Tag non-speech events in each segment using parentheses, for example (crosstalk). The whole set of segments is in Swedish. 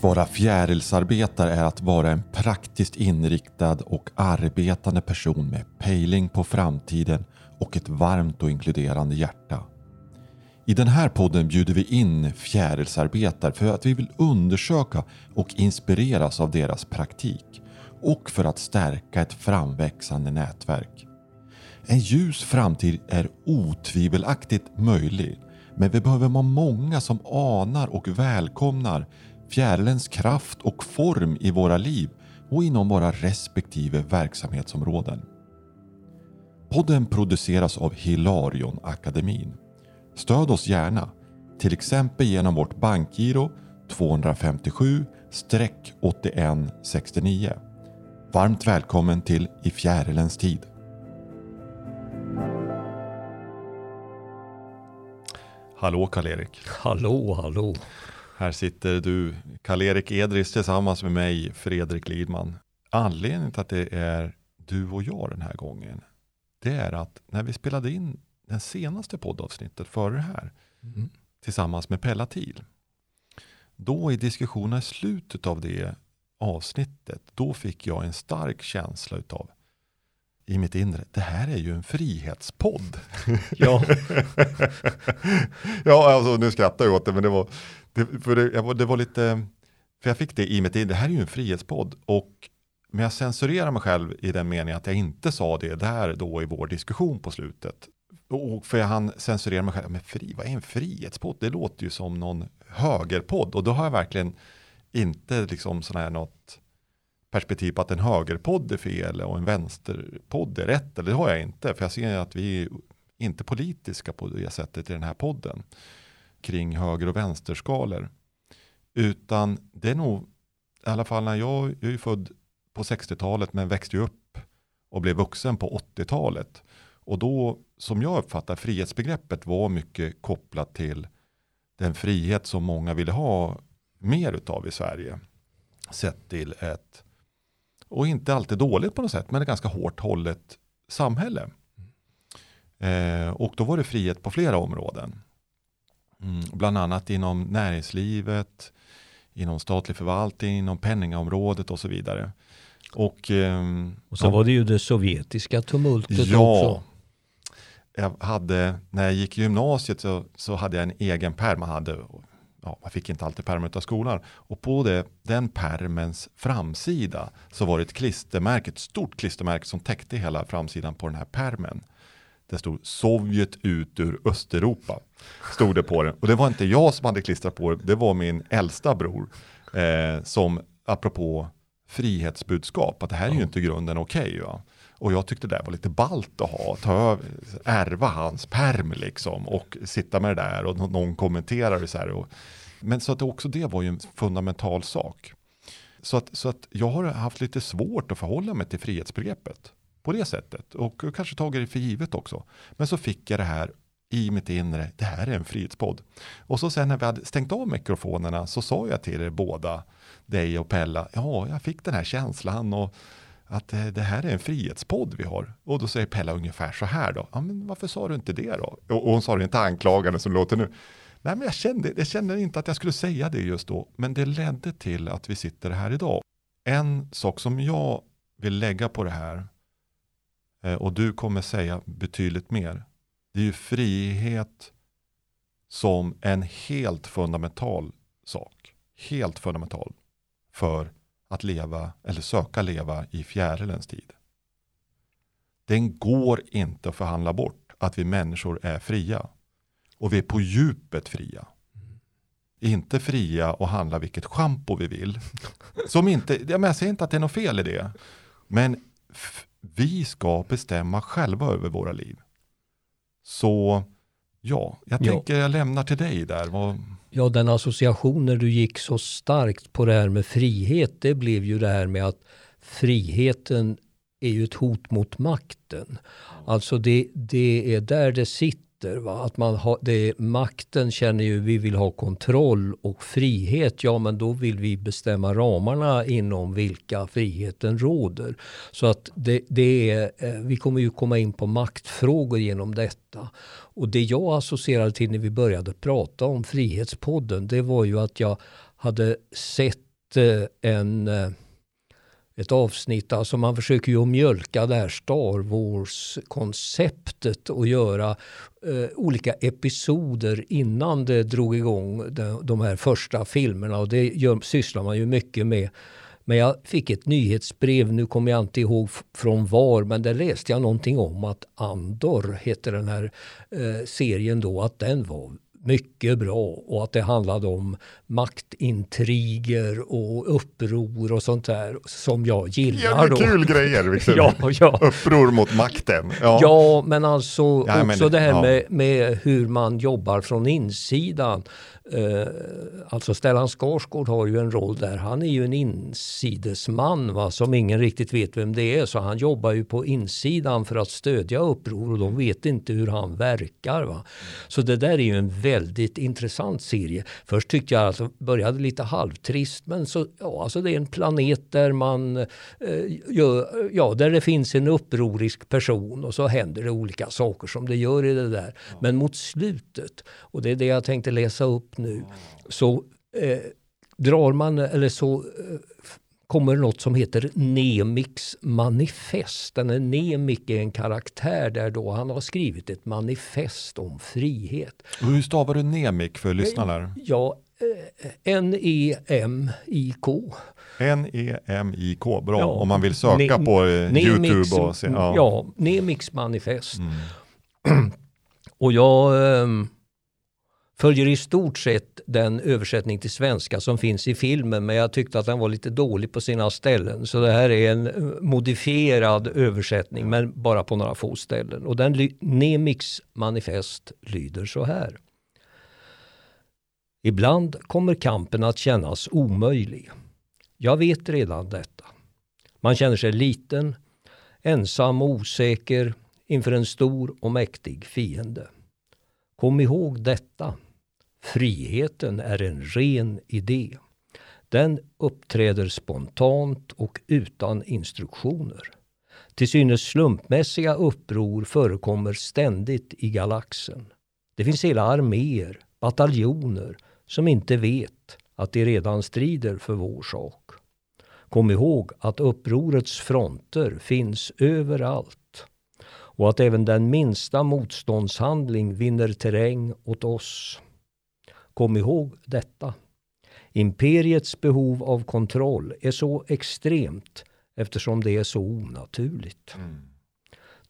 Att vara fjärilsarbetare är att vara en praktiskt inriktad och arbetande person med pejling på framtiden och ett varmt och inkluderande hjärta. I den här podden bjuder vi in fjärilsarbetare för att vi vill undersöka och inspireras av deras praktik och för att stärka ett framväxande nätverk. En ljus framtid är otvivelaktigt möjlig men vi behöver vara många som anar och välkomnar fjärilens kraft och form i våra liv och inom våra respektive verksamhetsområden. Podden produceras av Hilarion Akademin. Stöd oss gärna, till exempel genom vårt bankgiro 257-8169. Varmt välkommen till I fjärilens tid. Hallå Karl-Erik. Hallå, hallå. Här sitter du, Karl-Erik Edris tillsammans med mig, Fredrik Lidman. Anledningen till att det är du och jag den här gången, det är att när vi spelade in det senaste poddavsnittet före det här, mm. tillsammans med Pella Thiel, då i diskussionen i slutet av det avsnittet, då fick jag en stark känsla utav i mitt inre, det här är ju en frihetspodd. Ja, (laughs) ja alltså, nu skrattar jag åt det, men det var, det, för det, det var lite, för jag fick det i mitt inre, det här är ju en frihetspodd. Och, men jag censurerar mig själv i den meningen att jag inte sa det där då i vår diskussion på slutet. Och för jag hann censurera mig själv, men fri, vad är en frihetspodd? Det låter ju som någon högerpodd och då har jag verkligen inte liksom sån här något perspektiv på att en högerpodd är fel och en vänsterpodd är rätt. Eller det har jag inte, för jag ser att vi är inte politiska på det sättet i den här podden kring höger och vänsterskalor. Utan det är nog, i alla fall när jag, jag är född på 60-talet men växte upp och blev vuxen på 80-talet. Och då, som jag uppfattar frihetsbegreppet var mycket kopplat till den frihet som många ville ha mer utav i Sverige. Sett till ett och inte alltid dåligt på något sätt, men ett ganska hårt hållet samhälle. Eh, och då var det frihet på flera områden. Mm, bland annat inom näringslivet, inom statlig förvaltning, inom penningområdet och så vidare. Och, eh, och så ja, var det ju det sovjetiska tumultet ja, också. Jag hade, när jag gick i gymnasiet så, så hade jag en egen pärm. Man hade ja, man fick inte alltid pärmen av skolan. Och på det, den pärmens framsida så var det ett klistermärke, ett stort klistermärke som täckte hela framsidan på den här pärmen. Det stod Sovjet ut ur Östeuropa. Stod det på den. Och det var inte jag som hade klistrat på det, det var min äldsta bror. Eh, som apropå frihetsbudskap, att det här är ju inte grunden okej. Okay, och jag tyckte det var lite balt att ha, ta ärva hans perm liksom och sitta med det där och någon kommenterar det så här. Och, men så att också det var ju en fundamental sak. Så att, så att jag har haft lite svårt att förhålla mig till frihetsbegreppet på det sättet och kanske tagit det för givet också. Men så fick jag det här i mitt inre, det här är en frihetspodd. Och så sen när vi hade stängt av mikrofonerna så sa jag till er båda, dig och Pella, ja, jag fick den här känslan och att det här är en frihetspodd vi har. Och då säger Pella ungefär så här då. Ja, men varför sa du inte det då? Och hon sa det inte anklagande som låter nu. Nej, men jag kände, jag kände inte att jag skulle säga det just då. Men det ledde till att vi sitter här idag. En sak som jag vill lägga på det här eh, och du kommer säga betydligt mer. Det är ju frihet som en helt fundamental sak. Helt fundamental för att leva eller söka leva i fjärilens tid. Den går inte att förhandla bort att vi människor är fria. Och vi är på djupet fria. Inte fria och handla vilket schampo vi vill. Som inte, jag säger inte att det är något fel i det. Men vi ska bestämma själva över våra liv. Så ja, jag tänker jag lämnar till dig där. Vad, Ja, den association när du gick så starkt på det här med frihet, det blev ju det här med att friheten är ju ett hot mot makten. Alltså det, det är där det sitter makter. Va? Att man har, det, makten känner ju, vi vill ha kontroll och frihet. Ja, men då vill vi bestämma ramarna inom vilka friheten råder. Så att det, det är, eh, vi kommer ju komma in på maktfrågor genom detta. Och det jag associerade till när vi började prata om Frihetspodden, det var ju att jag hade sett eh, en, eh, ett avsnitt, alltså man försöker ju mjölka det här Star Wars-konceptet och göra eh, olika episoder innan det drog igång de, de här första filmerna och det gör, sysslar man ju mycket med. Men jag fick ett nyhetsbrev, nu kommer jag inte ihåg från var, men där läste jag någonting om att Andor heter den här eh, serien då, att den var mycket bra och att det handlade om maktintriger och uppror och sånt där som jag gillar. Ja, kul grejer, (laughs) Victor. ja, ja. Uppror mot makten. Ja, ja men alltså ja, också men, det här med, med hur man jobbar från insidan. Eh, alltså Stellan Skarsgård har ju en roll där. Han är ju en insidesman va, som ingen riktigt vet vem det är. Så han jobbar ju på insidan för att stödja uppror och de vet inte hur han verkar. Va. Så det där är ju en väldigt intressant serie. Först tyckte jag att det började lite halvtrist men så, ja, alltså det är en planet där man eh, gör, ja, där det finns en upprorisk person och så händer det olika saker som det gör i det där. Men mot slutet, och det är det jag tänkte läsa upp nu så eh, drar man, eller så eh, kommer något som heter Nemiks manifest. Den är Nemik är en karaktär där då han har skrivit ett manifest om frihet. hur stavar du Nemik för lyssnarna? Ja, eh, N-E-M-I-K. N-E-M-I-K, bra. Ja, Om man vill söka ne på eh, Nemix, YouTube och se. Ja, ja Nemiks manifest. Mm. (clears throat) och jag... Um, följer i stort sett den översättning till svenska som finns i filmen men jag tyckte att den var lite dålig på sina ställen. Så det här är en eh, modifierad översättning men bara på några få ställen. Och den Nemiks manifest lyder så här. Ibland kommer kampen att kännas omöjlig. Jag vet redan detta. Man känner sig liten, ensam och osäker inför en stor och mäktig fiende. Kom ihåg detta Friheten är en ren idé. Den uppträder spontant och utan instruktioner. Till synes slumpmässiga uppror förekommer ständigt i galaxen. Det finns hela arméer, bataljoner, som inte vet att de redan strider för vår sak. Kom ihåg att upprorets fronter finns överallt och att även den minsta motståndshandling vinner terräng åt oss. Kom ihåg detta. Imperiets behov av kontroll är så extremt eftersom det är så onaturligt. Mm.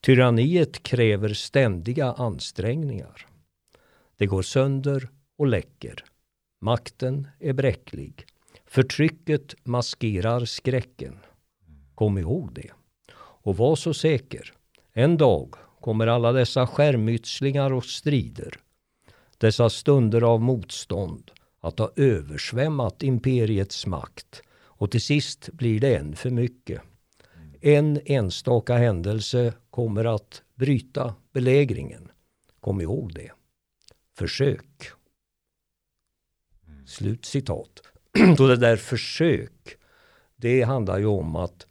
Tyranniet kräver ständiga ansträngningar. Det går sönder och läcker. Makten är bräcklig. Förtrycket maskerar skräcken. Kom ihåg det. Och var så säker. En dag kommer alla dessa skärmytslingar och strider dessa stunder av motstånd att ha översvämmat imperiets makt och till sist blir det en för mycket. En enstaka händelse kommer att bryta belägringen. Kom ihåg det. Försök. Slut citat. (clears throat) Då det där försök, det handlar ju om att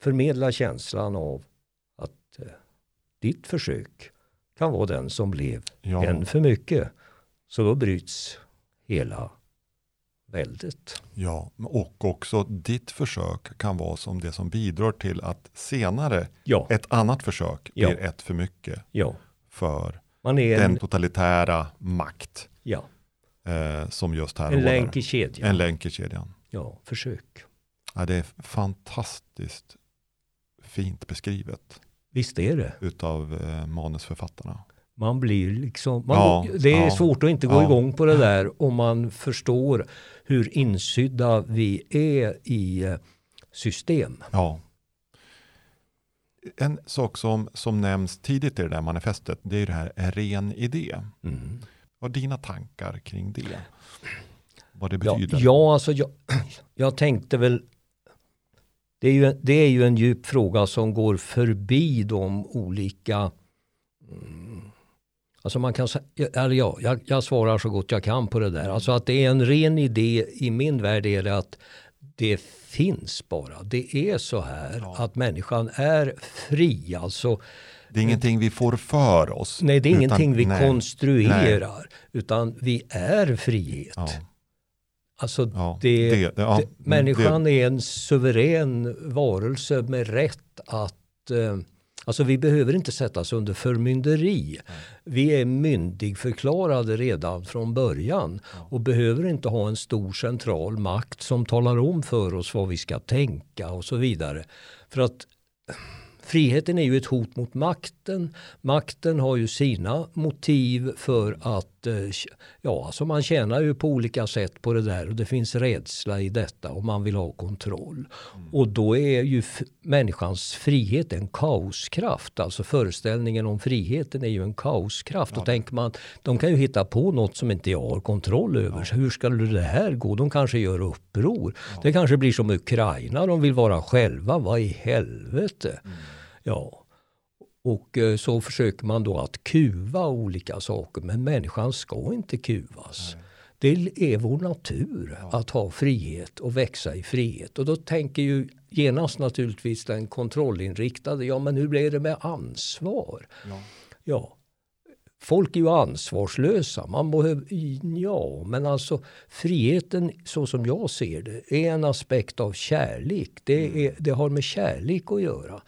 förmedla känslan av att eh, ditt försök kan vara den som blev ja. en för mycket. Så då bryts hela väldet. Ja, och också ditt försök kan vara som det som bidrar till att senare ja. ett annat försök blir ja. ett för mycket ja. för den en... totalitära makt ja. eh, som just här En länk i kedjan. En länk i kedjan. Ja, försök. Ja, det är fantastiskt fint beskrivet. Visst är det. Utav eh, manusförfattarna. Man blir liksom, man, ja, det är ja, svårt att inte gå ja. igång på det där om man förstår hur insydda vi är i eh, system. Ja. En sak som, som nämns tidigt i det där manifestet, det är det här en ren idé. Mm. Vad är dina tankar kring det? Vad det betyder? Ja, ja alltså jag, (clears throat) jag tänkte väl det är, ju, det är ju en djup fråga som går förbi de olika mm, Alltså man kan, eller ja, jag, jag, svarar så gott jag kan på det där. Alltså att det är en ren idé i min värld är det att det finns bara. Det är så här ja. att människan är fri. Alltså, det är ingenting vi får för oss. Nej, det är utan, ingenting vi nej, konstruerar. Nej. Utan vi är frihet. Ja. Alltså Ja, det, det- det- ja, det, människan är en suverän varelse med rätt att eh, Alltså vi behöver inte sättas under förmynderi. Vi är myndigförklarade redan från början och behöver inte ha en stor central makt som talar om för oss vad vi ska tänka och så vidare. För att friheten är ju ett hot mot makten. Makten har ju sina motiv för att, eh, ja alltså man tjänar ju på olika sätt på det där och det finns rädsla i detta och man vill ha kontroll. Och då är ju människans frihet en kaoskraft. Alltså föreställningen om friheten är ju en kaoskraft. Och tänker man, de kan ju hitta på något som inte jag har kontroll över. Så hur ska det här gå? De kanske gör uppror. Det kanske blir som Ukraina, de vill vara själva. Vad i helvete? Ja. Och eh, så försöker man då att kuva olika saker. Men människan ska inte kuvas. Det är vår natur att ha frihet och växa i frihet. Och då tänker ju genast naturligtvis den kontrollinriktade, ja men hur blir det med ansvar? Ja. Ja, folk är ju ansvarslösa. Man behöver, ja, men alltså friheten så som jag ser det är en aspekt av kärlek. Det, är, det har med kärlek att göra.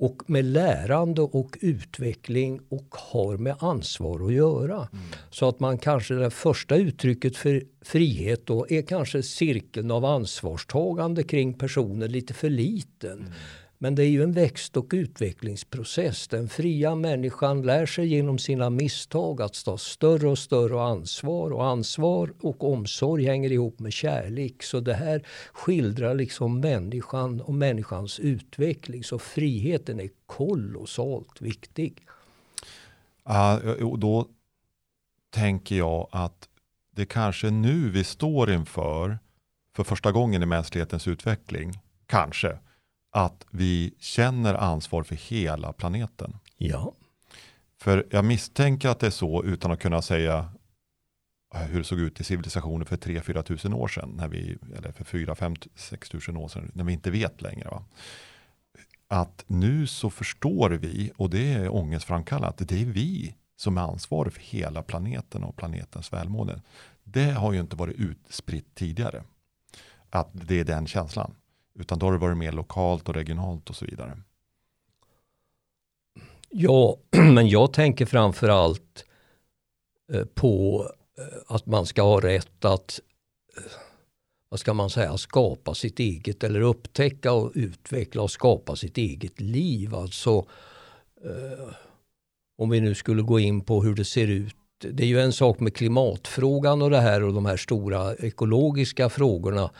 Och med lärande och utveckling och har med ansvar att göra. Så att man kanske det första uttrycket för frihet då är kanske cirkeln av ansvarstagande kring personer lite för liten. Men det är ju en växt och utvecklingsprocess. Den fria människan lär sig genom sina misstag att ta större och större ansvar. Och ansvar och omsorg hänger ihop med kärlek. Så det här skildrar liksom människan och människans utveckling. Så friheten är kolossalt viktig. Uh, och då tänker jag att det kanske är nu vi står inför, för första gången i mänsklighetens utveckling, kanske, att vi känner ansvar för hela planeten. Ja, För jag misstänker att det är så utan att kunna säga eh, hur det såg ut i civilisationen för 3-4 tusen år sedan, när vi, eller för 4-5-6 tusen år sedan, när vi inte vet längre. Va? Att nu så förstår vi, och det är ångestframkallat, det är vi som är ansvariga för hela planeten och planetens välmående. Det har ju inte varit utspritt tidigare, att det är den känslan. Utan då har det varit mer lokalt och regionalt och så vidare. ja (clears throat) men jag tänker framför allt eh, på eh, att man ska ha rätt att eh, vad ska man säga, skapa sitt eget eller upptäcka och utveckla och skapa sitt eget liv. Alltså eh, om vi nu skulle gå in på hur det ser ut. Det är ju en sak med klimatfrågan och det här och de här stora ekologiska frågorna.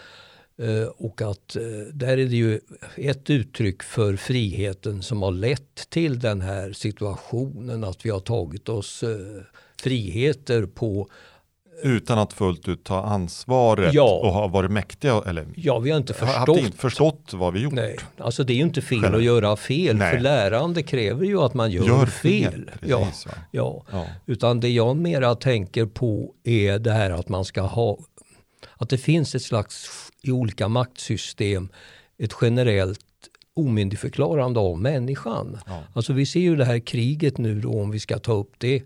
Eh, och att eh, där är det ju ett uttryck för friheten som har lett till den här situationen. Att vi har tagit oss eh, friheter på Utan att fullt ut ta ansvaret Ja. och ha varit mäktiga, eller Ja, vi har inte förstått. in, förstått vad vi gjort. Nej, alltså det är ju inte fel Själva. att göra fel. Nej. För lärande kräver ju att man gör, Gör fel. fel, ja, precis, va? ja. Ja. Utan det jag mera tänker på är det här att man ska ha att det finns ett slags i olika maktsystem ett generellt omyndigförklarande av människan. Ja. Alltså vi ser ju det här kriget nu då om vi ska ta upp det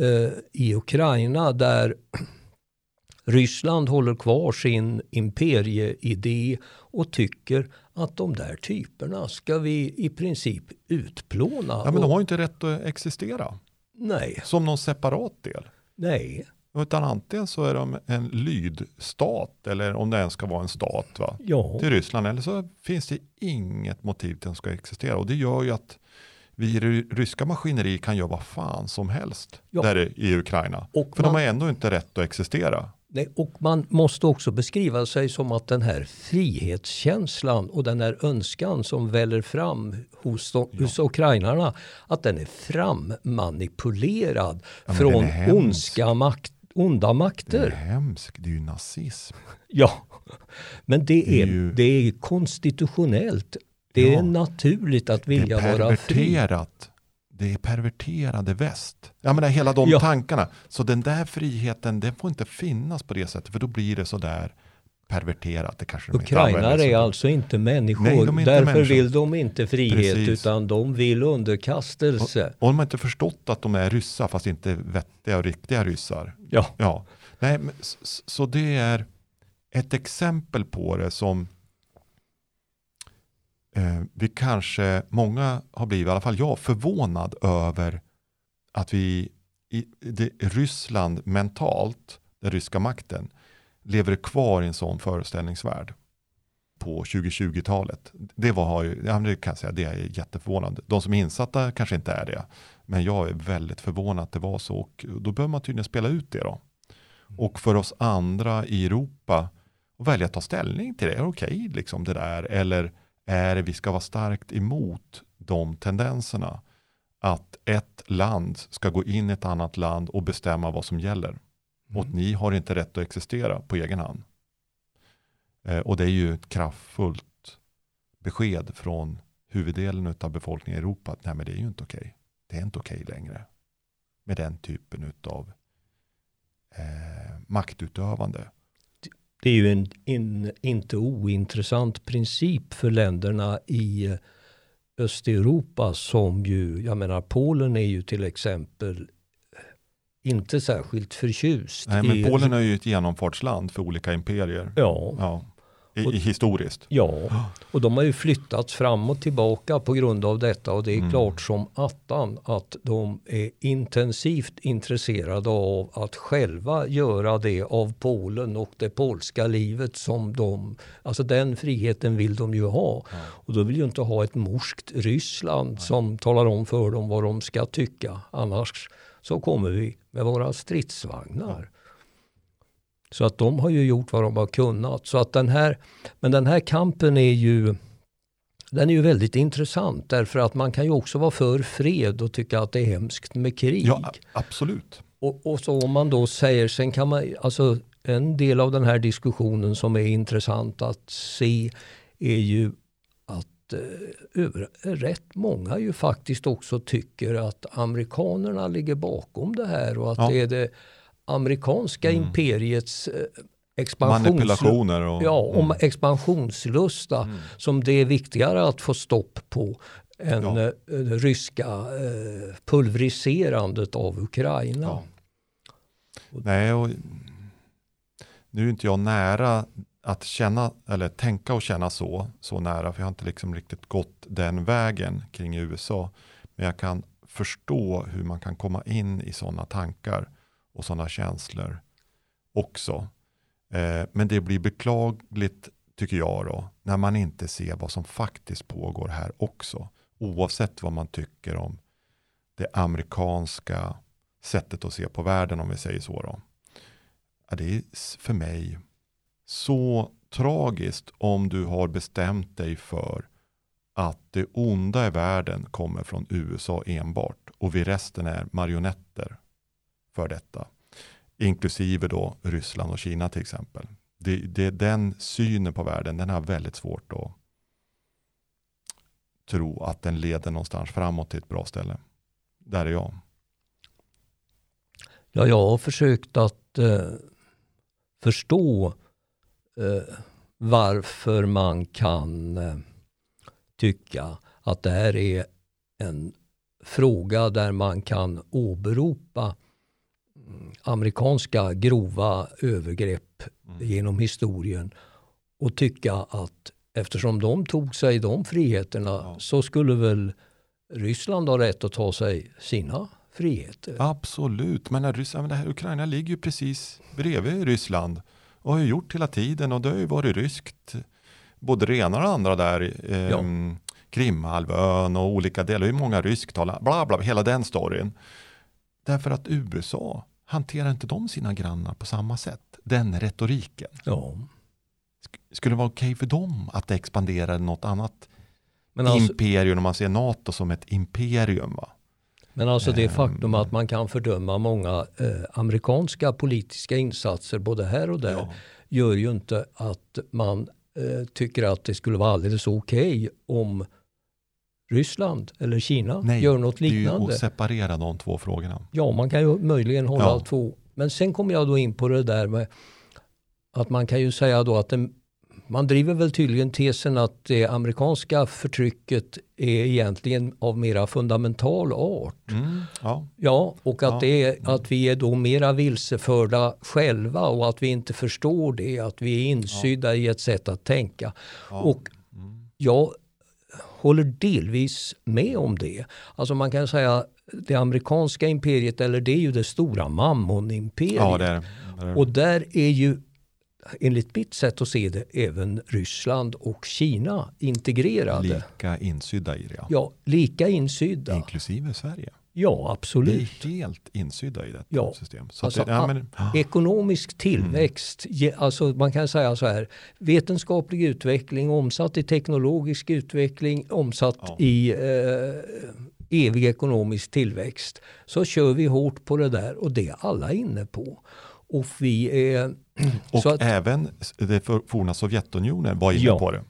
eh, i Ukraina där (clears throat) Ryssland håller kvar sin imperieidé och tycker att de där typerna ska vi i princip utplåna. Ja, men de har ju inte rätt att existera Nej, som någon separat del. nej, Utan antingen så är de en lydstat eller om det ens ska vara en stat va? ja. till Ryssland eller så finns det inget motiv till att de ska existera. Och det gör ju att vi i det ryska maskineri kan göra vad fan som helst Ja. där i Ukraina. Och För man- de har ändå inte rätt att existera. Nej, och man måste också beskriva sig som att den här frihetskänslan och den här önskan som väller fram hos, de, hos ukrainarna, att den är frammanipulerad men från ondska makt, onda Det är makter. hemskt, det är ju nazism. (laughs) Ja, men det Det är är, ju- det är konstitutionellt. Det är Ja. naturligt att vilja är vara fri. perverterat. Det är perverterade väst. Ja men hela de Ja. tankarna. Så den där friheten, den får inte finnas på det sättet. För då blir det sådär perverterat. Det kanske de Ukrainare så är alltså inte människor. Nej, är inte Därför människor. vill de inte frihet Precis. utan de vill underkastelse. Och de har inte förstått att de är ryssar fast inte vettiga och riktiga ryssar. Ja. Ja, nej, men, s- s- så det är ett exempel på det som eh, vi kanske, många har blivit, i alla fall jag, förvånad över att vi i det, Ryssland mentalt, den ryska makten, lever kvar i en sån föreställningsvärld på 2020-talet. Det var det kan jag säga, det är jätteförvånande. De som är insatta kanske inte är det. Men jag är väldigt förvånad att det var så. Och då behöver man tydligen spela ut det då. Och för oss andra i Europa och välja att ta ställning till det. Är det okej okay, liksom det där? Eller är det vi ska vara starkt emot de tendenserna? Att ett land ska gå in i ett annat land och bestämma vad som gäller. Mm. Och ni har inte rätt att existera på egen hand. Eh, och det är ju ett kraftfullt besked från huvuddelen av befolkningen i Europa. Att nej, men det är ju inte okej. Okay. Det är inte okej okay längre. Med den typen av eh, maktutövande. Det är ju en, en, inte ointressant princip för länderna i Östeuropa som ju, jag menar Polen är ju till exempel inte särskilt förtjust. Nej, men Polen är ju ett genomfartsland för olika imperier. Ja. ja. I, och, historiskt. Ja, och de har ju flyttats fram och tillbaka på grund av detta och det är mm. klart som attan att de är intensivt intresserade av att själva göra det av Polen och det polska livet som de, alltså den friheten vill de ju ha. Ja. Och då vill ju inte ha ett morskt Ryssland Nej. som talar om för dem vad de ska tycka. Annars så kommer vi med våra stridsvagnar. Så att de har ju gjort vad de har kunnat. Så att den här, men den här kampen är ju den är ju väldigt intressant därför att man kan ju också vara för fred och tycka att det är hemskt med krig. Ja, absolut. Och, och så om man då säger, sen kan man, alltså en del av den här diskussionen som är intressant att se är ju att eh, över, rätt många ju faktiskt också tycker att amerikanerna ligger bakom det här och att ja. det är det amerikanska mm. imperiets eh, Manipulationer och, ja, om mm. expansionslusta mm. som det är viktigare att få stopp på än ja. Eh, det ryska pulveriserandet av Ukraina. Ja. Nej, och nu är inte jag nära att känna eller tänka och känna så, så nära, för jag har inte liksom riktigt gått den vägen kring USA. Men jag kan förstå hur man kan komma in i sådana tankar och sådana känslor också. Eh, men det blir beklagligt, tycker jag, då, när man inte ser vad som faktiskt pågår här också. Oavsett vad man tycker om det amerikanska sättet att se på världen, om vi säger så. Då. Ja, det är för mig så tragiskt om du har bestämt dig för att det onda i världen kommer från USA enbart och vi resten är marionetter för detta. Inklusive då Ryssland och Kina till exempel. Det, det, den synen på världen, den har väldigt svårt att tro att den leder någonstans framåt till ett bra ställe. Där är jag. Ja, jag har försökt att eh, förstå eh, varför man kan eh, tycka att det här är en fråga där man kan åberopa amerikanska grova övergrepp mm. genom historien och tycka att eftersom de tog sig de friheterna ja. så skulle väl Ryssland ha rätt att ta sig sina friheter. Absolut, men Ryssland, det här, Ukraina ligger ju precis bredvid Ryssland och har ju gjort hela tiden och det har ju varit ryskt. Både det ena och det andra där. Eh, ja. Krimhalvön och olika delar, är många rysktalande, bla bla, hela den storyn. Därför att USA hanterar inte de sina grannar på samma sätt? Den retoriken. Ja. Skulle det vara okej okay för dem att expandera något annat men alltså, imperium, om man ser NATO som ett imperium? Va? Men alltså det faktum att man kan fördöma många eh, amerikanska politiska insatser både här och där ja. gör ju inte att man eh, tycker att det skulle vara alldeles okej okay om Ryssland eller Kina Nej, gör något liknande. Det är ju att separera de två frågorna. Ja, man kan ju möjligen hålla ja. två. Men sen kommer jag då in på det där med att man kan ju säga då att det man driver väl tydligen tesen att det amerikanska förtrycket är egentligen av mera fundamental art. Mm, ja. Ja, och att, Ja. det är, att vi är då mera vilseförda själva och att vi inte förstår det, att vi är insydda i ett sätt att tänka. Ja. Och jag håller delvis med om det. Alltså man kan säga det amerikanska imperiet, eller det är ju det stora mammonimperiet. ja, det är det. Och där är ju enligt mitt sätt att se det även Ryssland och Kina integrerade. Lika insydda i det, ja. Ja, lika insydda. Inklusive Sverige. Ja, Vi absolut. är helt insydda i detta Ja. system. Så Alltså, det, ja, men, Ekonomisk tillväxt, ge- alltså man kan säga så här, vetenskaplig utveckling omsatt i teknologisk utveckling, omsatt Ja. i eh, evig ekonomisk tillväxt. Så kör vi hårt på det där och det är alla inne på. Och vi är... och att, även det för- forna Sovjetunionen var inne Ja. på det.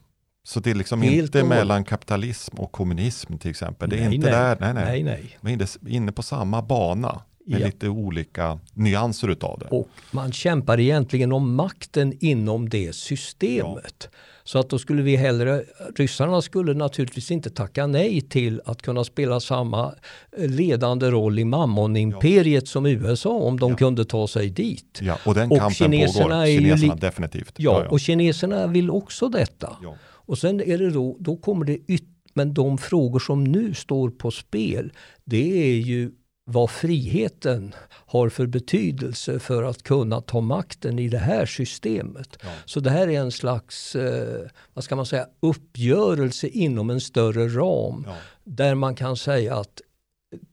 Så det är liksom Helt inte och mellan kapitalism och kommunism till exempel. Det är nej, inte nej, där. Nej, nej. nej, nej. Vi är inne på samma bana med Ja. lite olika nyanser utav det. Och man kämpar egentligen om makten inom det systemet. Så att då skulle vi hellre, ryssarna skulle naturligtvis inte tacka nej till att kunna spela samma eh, ledande roll i mammonimperiet som USA om de Ja. kunde ta sig dit. Ja, och den Och kampen kineserna pågår. är ju Kineserna li- definitivt. Ja, och kineserna vill också detta. ja. Och sen är det då, då kommer det yt- men de frågor som nu står på spel, det är ju vad friheten har för betydelse för att kunna ta makten i det här systemet. Ja. Så det här är en slags, eh, vad ska man säga, uppgörelse inom en större ram. Ja. Där man kan säga att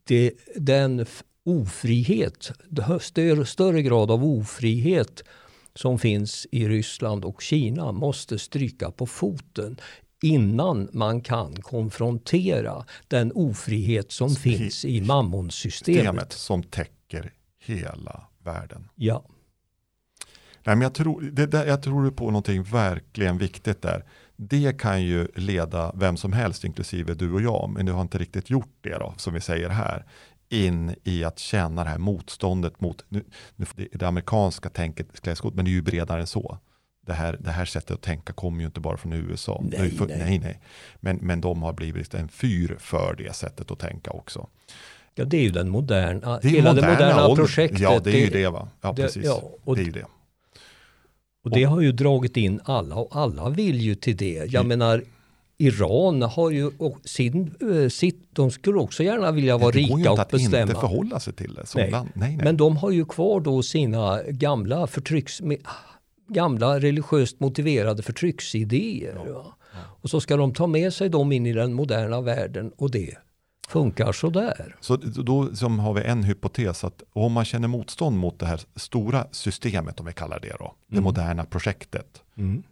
det, den ofrihet, större, större grad av ofrihet som finns i Ryssland och Kina måste stryka på foten innan man kan konfrontera den ofrihet som Så- finns i mammonsystemet. Systemet som täcker hela världen. Ja. Nej, men jag, tror, det där, jag tror på någonting verkligen viktigt där. Det kan ju leda vem som helst, inklusive du och jag, men du har inte riktigt gjort det då, som vi säger här, in i att känna det här motståndet mot nu, det, det amerikanska tänket, men det är ju bredare än så. Det här, det här sättet att tänka kommer ju inte bara från USA. Nej, för, nej. nej, nej. Men, men de har blivit en fyr för det sättet att tänka också. ja, det är ju den moderna, Det hela det moderna moderna ålder- projektet. Ja, det är ju det va. Ja, det- precis. ja, och- det är ju det. Och det har ju dragit in alla och alla vill ju till det. Jag Mm. menar Iran har ju och sin, eh, sitt, de skulle också gärna vilja vara det går ju rika inte och att inte bestämma. förhålla sig till det som Nej. land. Nej, nej. Men de har ju kvar då sina gamla förtrycks, gamla religiöst motiverade förtrycksidéer. va. Och så ska de ta med sig dem in i den moderna världen och det funkar sådär. Så då som har vi en hypotes att om man känner motstånd mot det här stora systemet, om vi kallar det då, det Mm. moderna projektet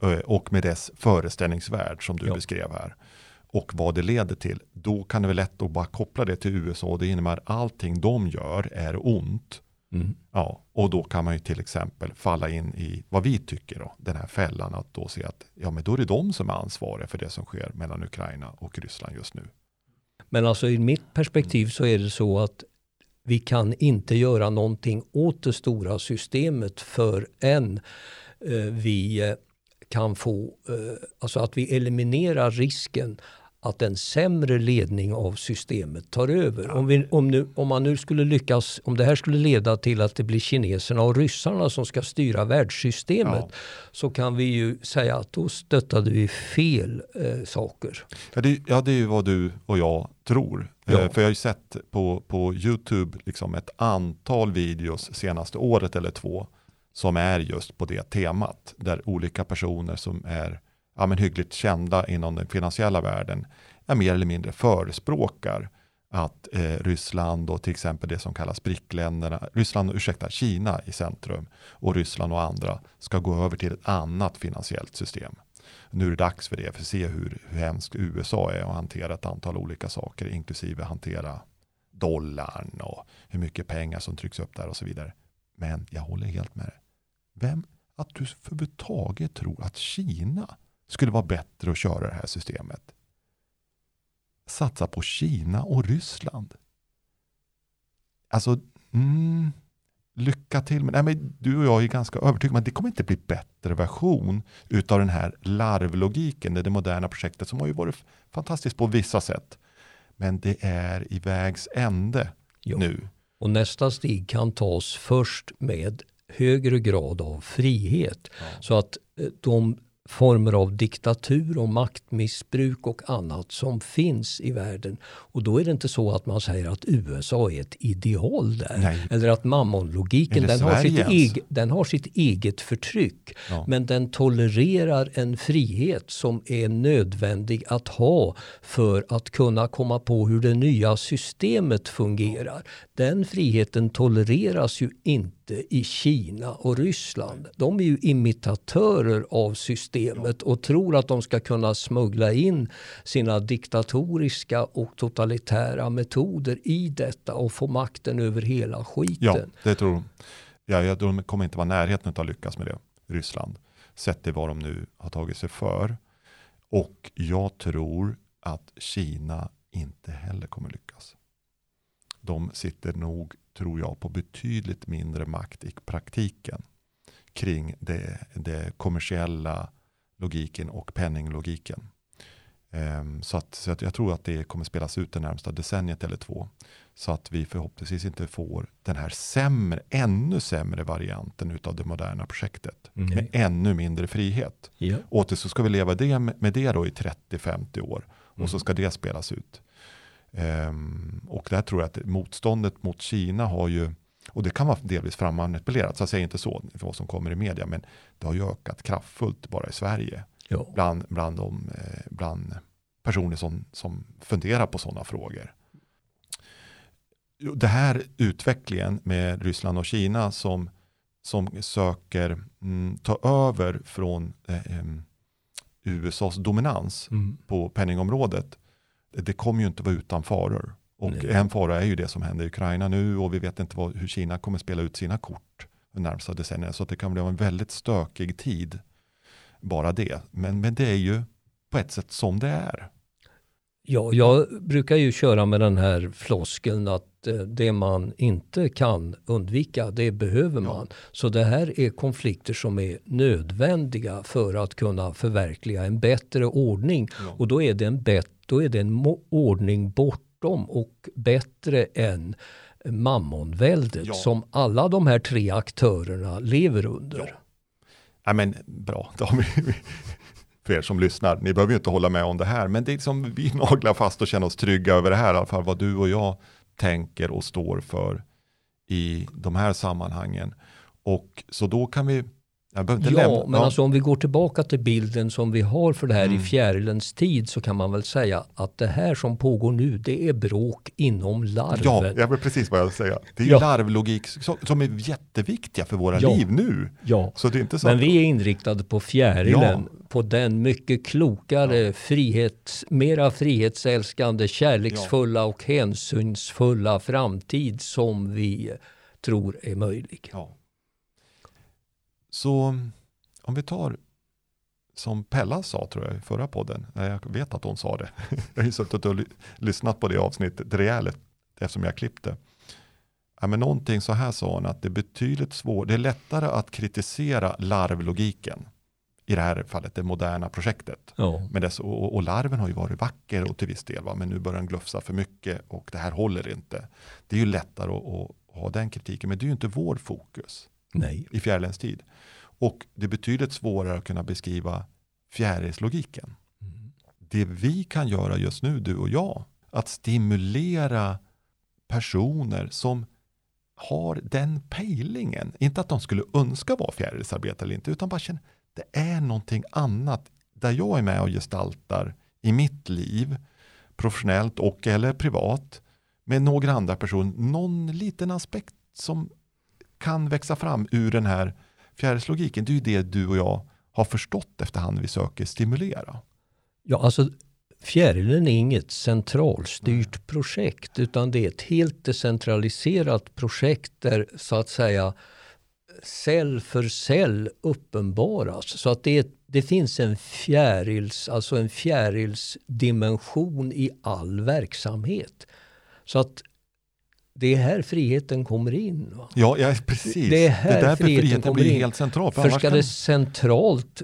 eh, och med dess föreställningsvärld som du Ja. beskrev här och vad det leder till, då kan det vara lätt att bara koppla det till USA och det innebär att allting de gör är ont. Mm. Ja, och då kan man ju till exempel falla in i vad vi tycker då, den här fällan att då se att ja, men då är det de som är ansvariga för det som sker mellan Ukraina och Ryssland just nu. Men alltså i mitt perspektiv så är det så att vi kan inte göra någonting åt det stora systemet förrän eh, vi eh, kan få, eh, alltså att vi eliminerar risken att en sämre ledning av systemet tar över. Om, vi, om, nu, om man nu skulle lyckas, om det här skulle leda till att det blir kineserna och ryssarna som ska styra världssystemet Ja. så kan vi ju säga att då stöttade vi fel eh, saker. Ja det, ja, det är ju vad du och jag tror. Ja. Eh, för jag har ju sett på, på YouTube liksom ett antal videos senaste året eller två som är just på det temat. Där olika personer som är ja, men hyggligt kända inom den finansiella världen är mer eller mindre förespråkar att eh, Ryssland och till exempel det som kallas BRIC-länderna, Ryssland, ursäkta, Kina i centrum och Ryssland och andra ska gå över till ett annat finansiellt system. Nu är det dags för det, för att se hur, hur hemskt USA är att hantera ett antal olika saker, inklusive hantera dollarn och hur mycket pengar som trycks upp där och så vidare. Men jag håller helt med dig. Vem, att du överhuvudtaget tror att Kina skulle vara bättre att köra det här systemet. Satsa på Kina och Ryssland. Alltså, mm, lycka till. Men, nej, men du och jag är ganska övertygade om att det kommer inte bli bättre version utav den här larvlogiken, det, det moderna projektet som har ju varit fantastiskt på vissa sätt. Men det är i vägs ände Ja. nu. Och nästa steg kan tas först med högre grad av frihet. Så att eh, de former av diktatur och maktmissbruk och annat som finns i världen. Och då är det inte så att man säger att USA är ett ideal där. Nej. Eller att mammonlogiken, den har, sitt Sverige ens. eg, den har sitt eget förtryck. Ja. Men den tolererar en frihet som är nödvändig att ha för att kunna komma på hur det nya systemet fungerar. Den friheten tolereras ju inte i Kina och Ryssland. De är ju imitatörer av systemet och tror att de ska kunna smuggla in sina diktatoriska och totalitära metoder i detta och få makten över hela skiten. Ja, det tror de. Ja, ja, de kommer inte vara i närheten av att lyckas med det, Ryssland. Sett till vad de nu har tagit sig för. Och jag tror att Kina inte heller kommer lyckas. De sitter nog, tror jag, på betydligt mindre makt i praktiken kring det, det kommersiella logiken och penninglogiken. Ehm, så att, så att jag tror att det kommer spelas ut det närmsta decenniet eller två. Så att vi förhoppningsvis inte får den här sämre, ännu sämre varianten utav det moderna projektet. Mm. Med ännu mindre frihet. Och till så ska vi leva det, med det då i 30-50 år. Och så Mm. ska det spelas ut. Ehm, och där tror jag att motståndet mot Kina har ju, och det kan vara delvis frammanipulerat, så jag säger inte så för vad som kommer i media, men det har ju ökat kraftfullt bara i Sverige. Bland, bland, de, eh, bland personer som, som funderar på sådana frågor. Det här utvecklingen med Ryssland och Kina som, som söker mm, ta över från eh, em, USAs dominans Mm. på penningområdet, det kommer ju inte vara utan faror. Och Nej. en fara är ju det som händer i Ukraina nu och vi vet inte vad, hur Kina kommer spela ut sina kort de närmsta decennierna. Så det kan bli en väldigt stökig tid, bara det. Men, men det är ju på ett sätt som det är. Ja, jag brukar ju köra med den här floskeln att eh, det man inte kan undvika, det behöver man. Så det här är konflikter som är nödvändiga för att kunna förverkliga en bättre ordning. Ja. Och då är det en, bet- då är det en ordning bortom och bättre än mammonväldet Ja. som alla de här tre aktörerna lever under. Ja. Ja, men bra, (laughs) för er som lyssnar, ni behöver ju inte hålla med om det här, men det är som vi (laughs) naglar fast och känner oss trygga över det här, i alla fall vad du och jag tänker och står för i de här sammanhangen. Och så då kan vi, Ja, lämna, men alltså om vi går tillbaka till bilden som vi har för det här Mm. i fjärilens tid så kan man väl säga att det här som pågår nu det är bråk inom larven. Ja, jag vet precis vad jag vill säga. Det är Ja. larvlogik som, är jätteviktiga för våra Ja. liv nu. Ja. Så det är inte så Men vi är inriktade på fjärilen, på den mycket klokare, frihet, mera frihetsälskande, kärleksfulla och hänsynsfulla framtid som vi tror är möjlig. Ja. Så om vi tar som Pella sa tror jag i förra podden, jag vet att hon sa det, (laughs) jag har ju suttit och ly- lyssnat på det avsnittet rejält eftersom jag klippte. Ja, men någonting så här sa hon att det är betydligt svårare, det är lättare att kritisera larvlogiken i det här fallet det moderna projektet. Ja. Men dess, och, och larven har ju varit vacker och till viss del, va? men nu börjar den glufsa för mycket och det här håller inte. Det är ju lättare att, att ha den kritiken, men det är ju inte vår fokus Nej. i fjärilens tid. Och det är betydligt svårare att kunna beskriva fjärilslogiken. Det vi kan göra just nu, du och jag, att stimulera personer som har den pejlingen. Inte att de skulle önska vara fjärilsarbetare eller inte, utan bara känna det är någonting annat där jag är med och gestaltar i mitt liv, professionellt och eller privat, med några andra personer, någon liten aspekt som kan växa fram ur den här fjärilslogiken. Det är ju det du och jag har förstått efterhand vi söker stimulera. Ja, alltså Fjärilen är inget centralstyrt projekt utan det är ett helt decentraliserat projekt där så att säga cell för cell uppenbaras. Så att det, det finns en fjärils, alltså en fjärilsdimension i all verksamhet. Så att Det är här friheten kommer in. Va? Ja, ja, precis. Det är här det är därför friheten friheten kommer blir in. helt central. För annars ska kan- det centralt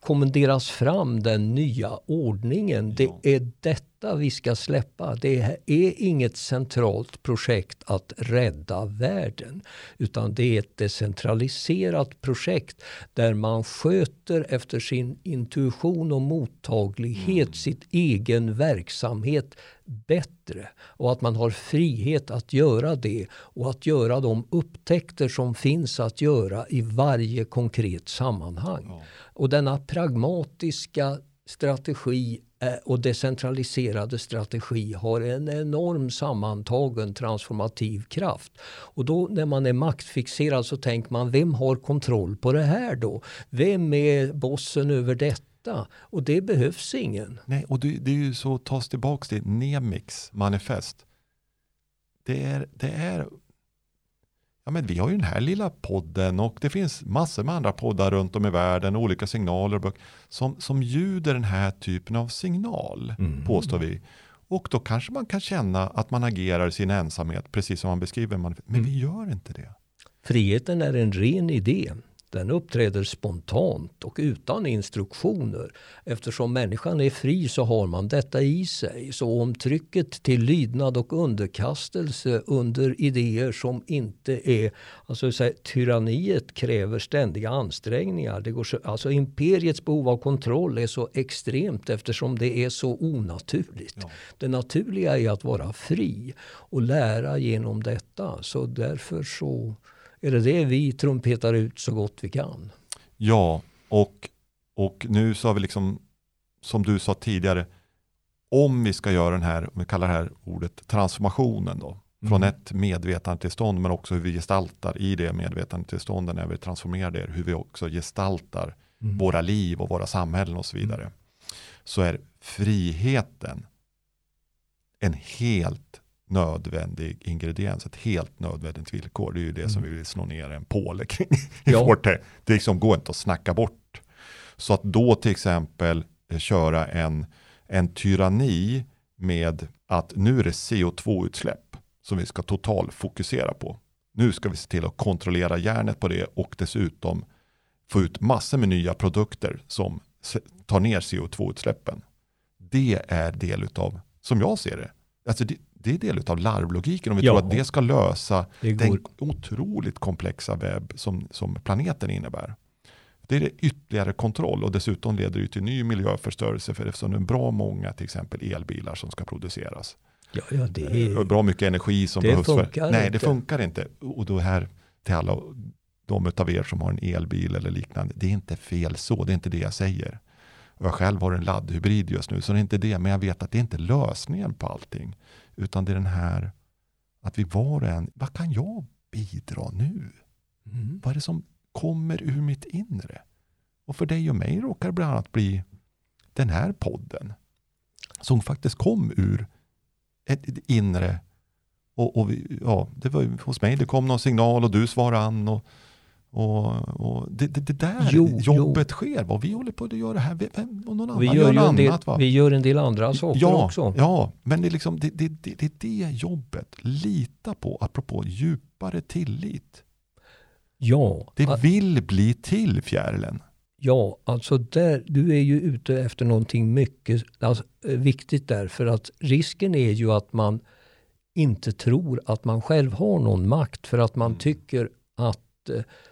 kommenderas fram den nya ordningen. Det Ja. är detta vi ska släppa. Det är inget centralt projekt att rädda världen. Utan det är ett decentraliserat projekt där man sköter efter sin intuition och mottaglighet sitt egen verksamhet bättre. Och att man har frihet att göra det och att göra de upptäckter som finns att göra i varje konkret sammanhang. Ja. Och denna pragmatiska strategi Eh, och decentraliserade strategi har en enorm sammantagen transformativ kraft. Och då när man är maktfixerad så tänker man, vem har kontroll på det här då? Vem är bossen över detta? Och det behövs ingen. Nej, och det, det är ju så, tas tillbaks till Nemix manifest. Det är, det är, ja men vi har ju den här lilla podden och det finns massor med andra poddar runt om i världen, olika signaler och böcker, som, som ljuder den här typen av signal, Mm. påstår vi. Och då kanske man kan känna att man agerar i sin ensamhet, precis som man beskriver. Men Mm. vi gör inte det. Friheten är en ren idé. Den uppträder spontant och utan instruktioner. Eftersom människan är fri så har man detta i sig. Så om trycket till lydnad och underkastelse under idéer som inte är... Alltså så här, tyranniet kräver ständiga ansträngningar. Det går så, alltså imperiets behov av kontroll är så extremt eftersom det är så onaturligt. Ja. Det naturliga är att vara fri och lära genom detta. Så därför så är det det vi trumpetar ut så gott vi kan. Ja, och, och nu så har vi liksom, som du sa tidigare, om vi ska göra den här, om vi kallar det här ordet transformationen då, från Mm. ett medvetandetillstånd men också hur vi gestaltar i det medvetandetillståndet när vi transformerar det, hur vi också gestaltar Mm. våra liv och våra samhällen och så vidare. Så är friheten en helt nödvändig ingrediens, ett helt nödvändigt villkor. Det är ju det som vi vill slå ner en påle kring i Ja. Det liksom går inte att snacka bort. Så att då till exempel eh, köra en, en tyranni med att nu är det CO2-utsläpp som vi ska totalfokusera på. Nu ska vi se till att kontrollera järnet på det och dessutom få ut massor med nya produkter som tar ner CO2-utsläppen. Det är del av, som jag ser det, alltså det, det är del av larvlogiken om vi Ja. tror att det ska lösa Det den otroligt komplexa webb som, som planeten innebär. Det är ytterligare kontroll och dessutom leder det till ny miljöförstörelse för eftersom det är bra många till exempel elbilar som ska produceras. ja, ja, det är, bra mycket energi som Det behövs. funkar för, nej, det funkar inte. Och då här till alla de av er som har en elbil eller liknande. Det är inte fel så, det är inte det jag säger. Jag själv har en laddhybrid just nu, så det är inte det. Men jag vet att det är inte lösningen på allting. Utan det är den här att vi var och en, vad kan jag bidra nu? mm. Vad är det som kommer ur mitt inre? Och för dig och mig råkar det bland annat bli den här podden. Som faktiskt kom ur ett, inre. Och, och vi, ja, det var hos mig, det kom någon signal och du svarade an. Och, och, och det, det, det där Jo, jobbet sker. Vad vi håller på att göra här. Vem, och någon annan vi, gör gör del, annat. Va? vi gör en del andra saker ja, också. Ja, men det är, liksom, det, det, det, det det jobbet. Lita på, apropå djupare tillit. Ja, Det vill bli till fjärilen. ja, alltså där, du är ju ute efter någonting mycket alltså, eh, viktigt där. För att risken är ju att man inte tror att man själv har någon makt för att man Mm. tycker att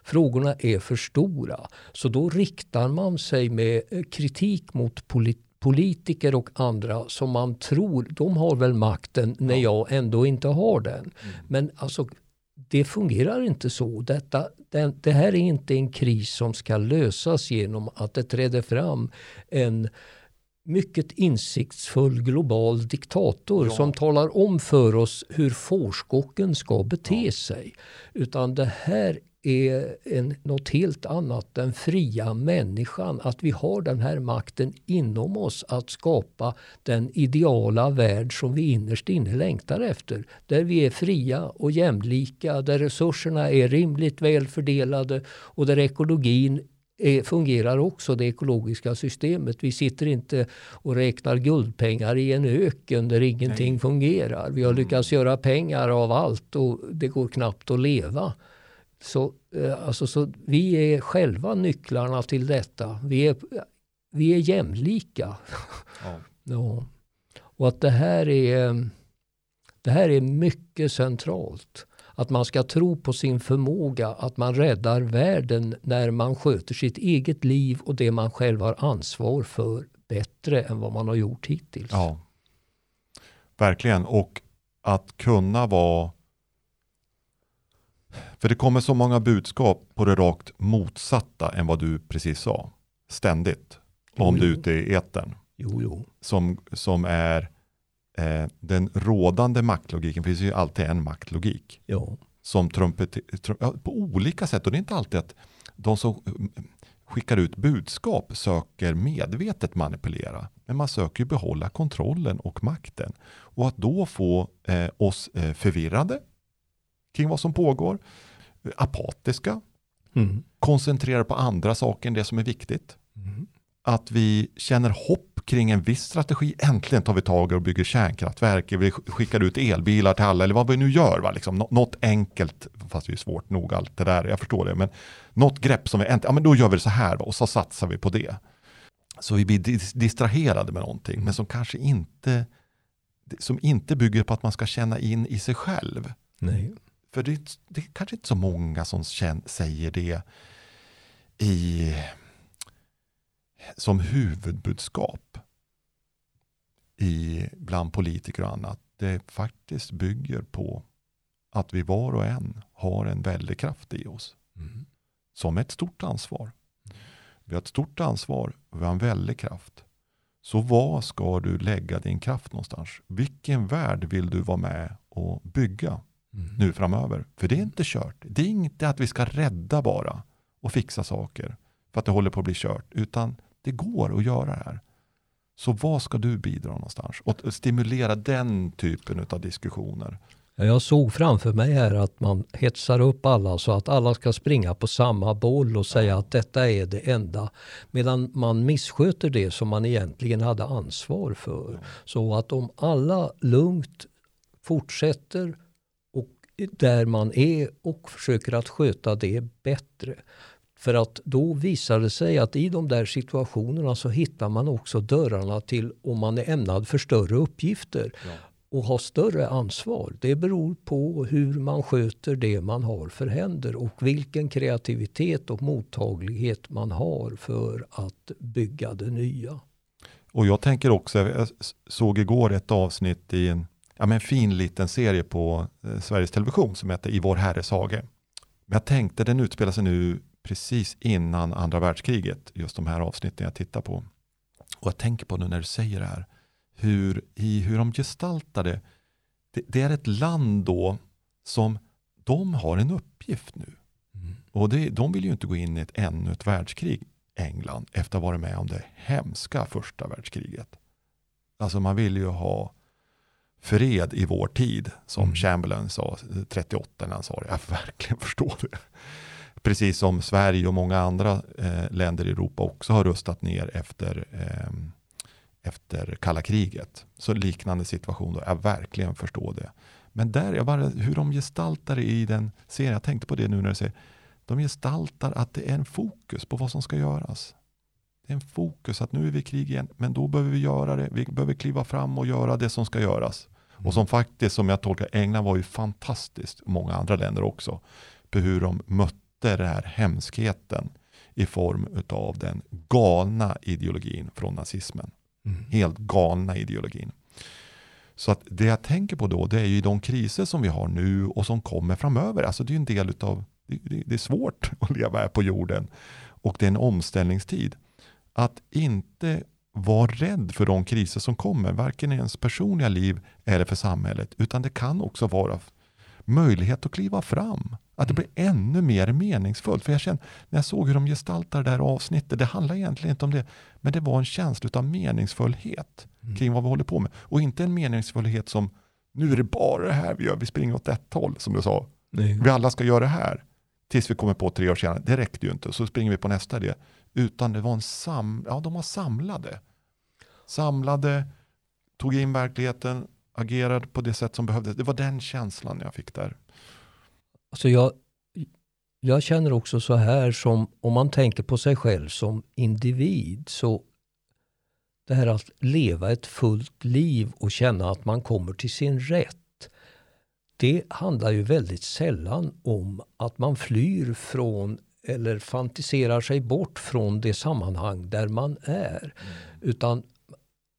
frågorna är för stora. Så då riktar man sig med eh, kritik mot polit politiker och andra som man tror, de har väl makten när jag ändå inte har den. Men alltså det fungerar inte så. Detta, den, det här är inte en kris som ska lösas genom att det träder fram en mycket insiktsfull global diktator Ja. som talar om för oss hur fårskocken ska bete sig. Utan det här är en, något helt annat, den fria människan. Att vi har den här makten inom oss att skapa den ideala värld som vi innerst inne längtar efter. Där vi är fria och jämlika, där resurserna är rimligt väl fördelade och där ekologin är, fungerar också det ekologiska systemet. Vi sitter inte och räknar guldpengar i en öken där ingenting Nej. fungerar. Vi har mm. lyckats göra pengar av allt och det går knappt att leva. Så, eh, alltså, så vi är själva nycklarna till detta. Vi är, vi är jämlika. Ja. (laughs) ja. Och att det här är, det här är mycket centralt. Att man ska tro på sin förmåga att man räddar världen när man sköter sitt eget liv och det man själv har ansvar för bättre än vad man har gjort hittills. Ja, verkligen. Och att kunna vara för det kommer så många budskap på det rakt motsatta än vad du precis sa. Ständigt. Jo, om du är ute i etern. Jo, jo. Som, som är eh, den rådande maktlogiken. Det finns ju alltid en maktlogik. Jo. Som trumpet, på olika sätt. Och det är inte alltid att de som skickar ut budskap söker medvetet manipulera. Men man söker behålla kontrollen och makten. Och att då få eh, oss eh, förvirrade kring vad som pågår, apatiska, mm. koncentrerade på andra saker än det som är viktigt. Mm. Att vi känner hopp kring en viss strategi. Äntligen tar vi tag och bygger kärnkraftverk. Vi skickar ut elbilar till alla eller vad vi nu gör. Va? Liksom, något enkelt, fast det är svårt nog allt det där, jag förstår det. Men något grepp som vi äntligen, ja men då gör vi det så här va? och så satsar vi på det. Så vi blir distraherade med någonting, men som kanske inte, som inte bygger på att man ska känna in i sig själv. Nej. För det, det är kanske inte så många som känner, säger det i, som huvudbudskap i, bland politiker och annat. Det faktiskt bygger på att vi var och en har en väldig kraft i oss. Mm. Som ett stort ansvar. Vi har ett stort ansvar och vi har en väldig kraft. Så vad ska du lägga din kraft någonstans? Vilken värld vill du vara med och bygga? Mm. nu framöver. För det är inte kört. Det är inte att vi ska rädda bara och fixa saker för att det håller på att bli kört. Utan det går att göra det här. Så vad ska du bidra någonstans? Och stimulera den typen av diskussioner. Jag såg framför mig här att man hetsar upp alla så att alla ska springa på samma boll och säga att detta är det enda. Medan man missköter det som man egentligen hade ansvar för. Så att om alla lugnt fortsätter där man är och försöker att sköta det bättre. För att då visar det sig att i de där situationerna så hittar man också dörrarna till om man är ämnad för större uppgifter. Ja. och ha större ansvar. Det beror på hur man sköter det man har för händer och vilken kreativitet och mottaglighet man har för att bygga det nya. Och jag tänker också, jag såg igår ett avsnitt i en ja, men en fin liten serie på eh, Sveriges Television som heter I vår Herres hage. Men jag tänkte den utspelar sig nu precis innan andra världskriget, just de här avsnitten jag tittar på. Och jag tänker på nu när du säger det här, hur, i hur de gestaltade, det, det är ett land då som de har en uppgift nu. Mm. Och det, de vill ju inte gå in i ett ännu ett världskrig, England, efter att ha varit med om det hemska första världskriget. Alltså man vill ju ha fred i vår tid, som mm. Chamberlain sa 38 när han sa det. Jag (laughs) verkligen förstår det. Precis som Sverige och många andra eh, länder i Europa också har rustat ner efter, eh, efter kalla kriget. Så liknande situation då, jag verkligen förstår det. Men där, jag bara, hur de gestaltar det i den serien, jag tänkte på det nu när du säger, de gestaltar att det är en fokus på vad som ska göras. Det är en fokus att nu är vi i krig igen, men då behöver vi göra det. Vi behöver kliva fram och göra det som ska göras. Och som faktiskt, som jag tolkar England var ju fantastiskt, många andra länder också, på hur de mötte den här hemskheten i form av den galna ideologin från nazismen. Mm. Helt galna ideologin. Så att det jag tänker på då, det är ju de kriser som vi har nu och som kommer framöver. Alltså det är en del av, det är svårt (laughs) att leva här på jorden och det är en omställningstid. Att inte var rädd för de kriser som kommer, varken i ens personliga liv eller för samhället. Utan det kan också vara möjlighet att kliva fram. Att det blir ännu mer meningsfullt. För jag känner, när jag såg hur de gestaltar det här avsnittet, det handlar egentligen inte om det, men det var en känsla av meningsfullhet mm. kring vad vi håller på med. Och inte en meningsfullhet som, nu är det bara det här vi gör, vi springer åt ett håll, som du sa. Nej. Vi alla ska göra det här. tills vi kommer på tre år senare, det räckte ju inte. Så springer vi på nästa idé. Utan det var en sam, ja de var samlade. Samlade, tog in verkligheten, agerade på det sätt som behövdes. Det var den känslan jag fick där. Alltså jag, jag känner också så här som om man tänker på sig själv som individ så det här att leva ett fullt liv och känna att man kommer till sin rätt. Det handlar ju väldigt sällan om att man flyr från eller fantiserar sig bort från det sammanhang där man är. Mm. Utan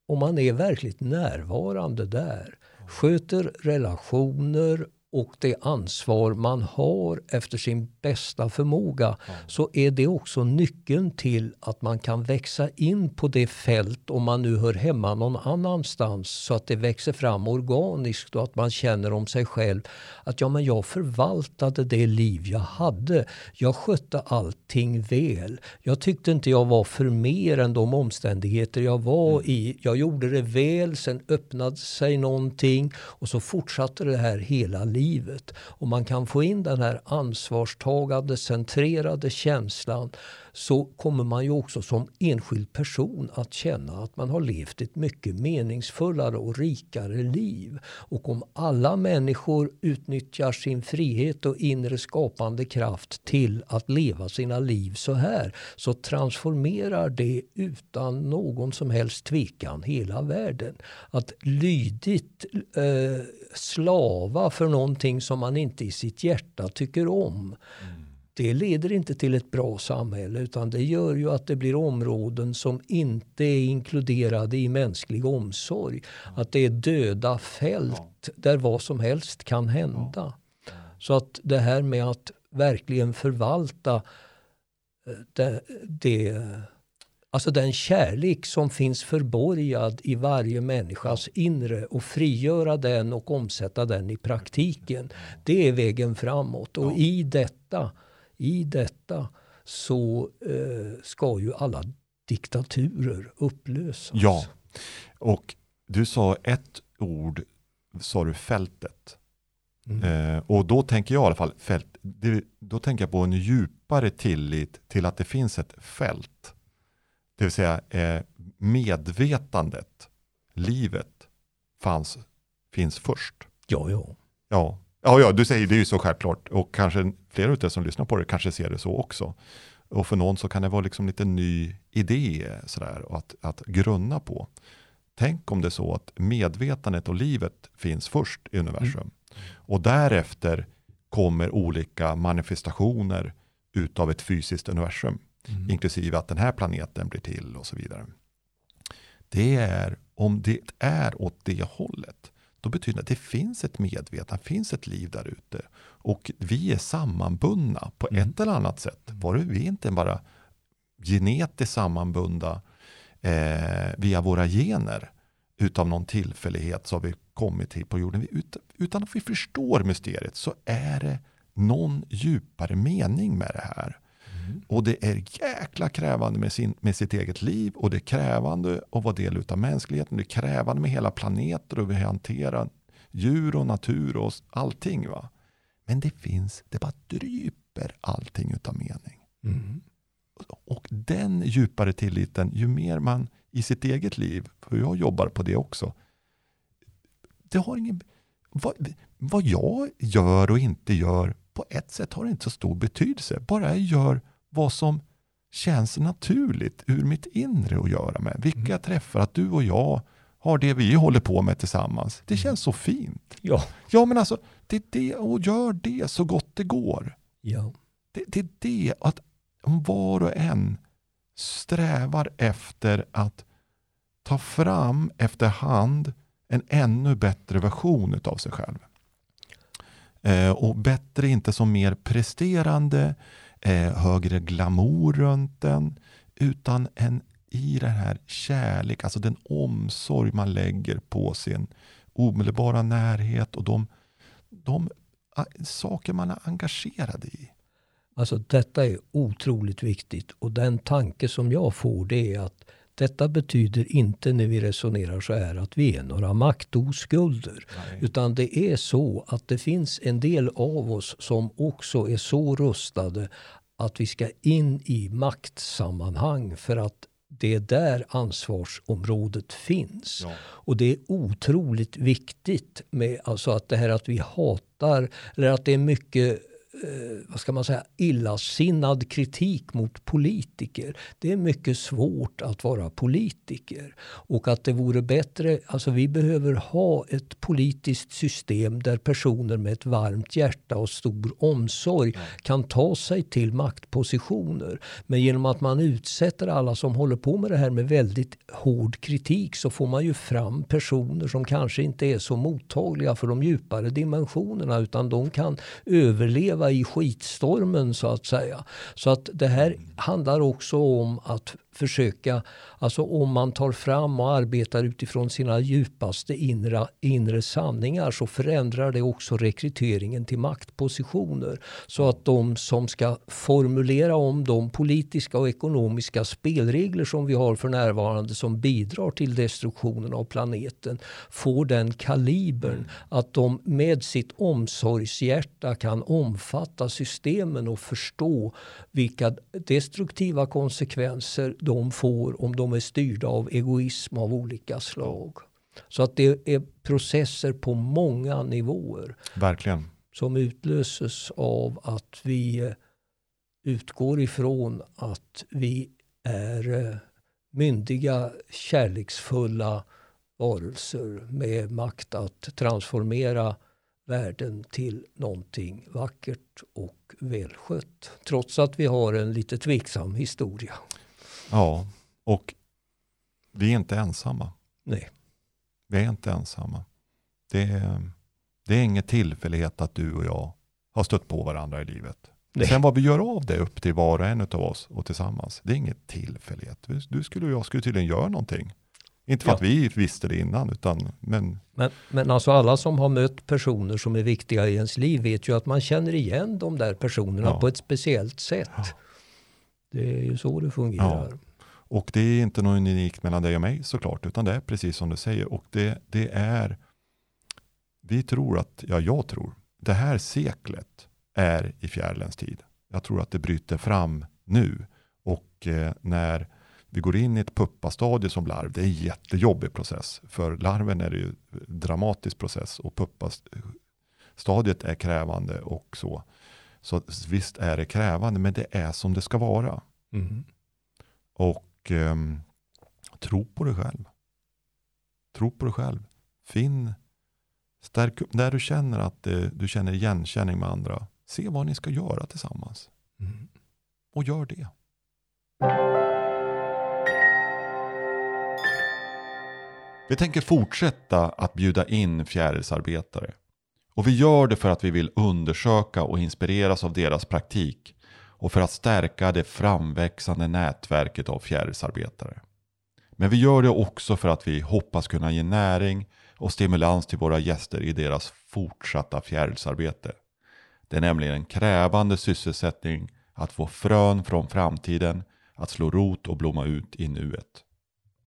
om man är verkligt närvarande där, sköter relationer och det ansvar man har efter sin bästa förmåga ja. så är det också nyckeln till att man kan växa in på det fält om man nu hör hemma någon annanstans så att det växer fram organiskt och att man känner om sig själv att ja, men jag förvaltade det liv jag hade. Jag skötte allting väl. Jag tyckte inte jag var för mer än de omständigheter jag var mm. i. Jag gjorde det väl, sen öppnade sig någonting och så fortsatte det här hela livet livet. Och man kan få in den här ansvarstagande, centrerade känslan så kommer man ju också som enskild person att känna att man har levt ett mycket meningsfullare och rikare liv. Och om alla människor utnyttjar sin frihet och inre skapande kraft till att leva sina liv så här så transformerar det utan någon som helst tvekan hela världen. Att lydigt eh, slava för någonting som man inte i sitt hjärta tycker om. Mm det leder inte till ett bra samhälle utan det gör ju att det blir områden som inte är inkluderade i mänsklig omsorg. Att det är döda fält där vad som helst kan hända. Så att det här med att verkligen förvalta eh, det, det Alltså den kärlek som finns förborgad i varje människas inre och frigöra den och omsätta den i praktiken. Det är vägen framåt och i detta i detta så eh, ska ju alla diktaturer upplösas. Ja, och du sa ett ord, sa du fältet. Mm. Eh, och då tänker jag i alla fall, fält, det, då tänker jag på en djupare tillit till att det finns ett fält. Det vill säga eh, medvetandet, livet, fanns, finns först. Ja, ja. Ja, Ja, ja, du säger det är ju så självklart och kanske flera av er som lyssnar på det kanske ser det så också. Och för någon så kan det vara liksom lite ny idé sådär, att, att grunna på. Tänk om det är så att medvetandet och livet finns först i universum. Mm. Och därefter kommer olika manifestationer utav ett fysiskt universum. Mm. Inklusive att den här planeten blir till och så vidare. Det är, om det är åt det hållet, då betyder det att det finns ett medvetande, finns ett liv där ute. Och vi är sammanbundna på mm. ett eller annat sätt. Var vi är inte bara genetiskt sammanbundna eh, via våra gener. Utav någon tillfällighet så har vi kommit hit på jorden. Ut, utan att vi förstår mysteriet så är det någon djupare mening med det här. Mm. Och det är jäkla krävande med, sin, med sitt eget liv och det är krävande att vara del av mänskligheten. Det är krävande med hela planeter och vi hanterar djur och natur och allting. Va? Men det finns, det bara dryper allting utav mening. Mm. Och den djupare tilliten, ju mer man i sitt eget liv, för jag jobbar på det också, det har ingen, vad, vad jag gör och inte gör på ett sätt har inte så stor betydelse. Bara jag gör vad som känns naturligt ur mitt inre att göra med. Vilka mm. jag träffar, att du och jag har det vi håller på med tillsammans. Det känns så fint. Ja, ja men alltså, det är det och gör det så gott det går. Ja. Det, det är det att var och en strävar efter att ta fram efterhand en ännu bättre version av sig själv. Eh, och bättre inte som mer presterande, eh, högre glamour runt den, utan en i den här kärlek, alltså den omsorg man lägger på sin omedelbara närhet och de, de saker man är engagerad i. Alltså detta är otroligt viktigt och den tanke som jag får det är att detta betyder inte när vi resonerar så här att vi är några maktoskulder. Nej. Utan det är så att det finns en del av oss som också är så rustade att vi ska in i maktsammanhang för att det är där ansvarsområdet finns. Ja. Och det är otroligt viktigt med alltså att det här att vi hatar eller att det är mycket vad ska man säga, illasinnad kritik mot politiker. Det är mycket svårt att vara politiker. Och att det vore bättre, alltså vi behöver ha ett politiskt system där personer med ett varmt hjärta och stor omsorg kan ta sig till maktpositioner. Men genom att man utsätter alla som håller på med det här med väldigt hård kritik så får man ju fram personer som kanske inte är så mottagliga för de djupare dimensionerna utan de kan överleva i skitstormen så att säga. Så att det här handlar också om att försöka, alltså om man tar fram och arbetar utifrån sina djupaste inre, inre sanningar så förändrar det också rekryteringen till maktpositioner. Så att de som ska formulera om de politiska och ekonomiska spelregler som vi har för närvarande som bidrar till destruktionen av planeten får den kalibern att de med sitt omsorgshjärta kan omfatta systemen och förstå vilka destruktiva konsekvenser de får om de är styrda av egoism av olika slag. Så att det är processer på många nivåer Verkligen. som utlöses av att vi eh, utgår ifrån att vi är eh, myndiga, kärleksfulla varelser med makt att transformera världen till någonting vackert och välskött. Trots att vi har en lite tveksam historia. Ja, och vi är inte ensamma. Nej. Vi är inte ensamma. Det är, det är ingen tillfällighet att du och jag har stött på varandra i livet. Nej. Sen vad vi gör av det upp till var och en av oss och tillsammans. Det är ingen tillfällighet. Du- skulle och jag skulle tydligen göra någonting. Inte för Ja. att vi visste det innan, utan men Men, men alltså alla som har mött personer som är viktiga i ens liv vet ju att man känner igen de där personerna Ja. på ett speciellt sätt. Det är ju så det fungerar. Och det är inte något unikt mellan dig och mig såklart, utan det är precis som du säger. Och det, det är, vi tror att, ja jag tror, det här seklet är i fjärilens tid. Jag tror att det bryter fram nu. Och eh, när vi går in i ett puppastadie som larv, det är en jättejobbig process. För larven är det ju en dramatisk process och puppastadiet är krävande och så. Så visst är det krävande, men det är som det ska vara. Mm. Och ehm, tro på dig själv. Tro på dig själv. Finn, stärk upp, där du känner att eh, du känner igenkänning med andra. Se vad ni ska göra tillsammans. Mm. Och gör det. Vi tänker fortsätta att bjuda in fjärilsarbetare. Och vi gör det för att vi vill undersöka och inspireras av deras praktik och för att stärka det framväxande nätverket av fjärilsarbetare. Men vi gör det också för att vi hoppas kunna ge näring och stimulans till våra gäster i deras fortsatta fjärilsarbete. Det är nämligen en krävande sysselsättning att få frön från framtiden att slå rot och blomma ut i nuet.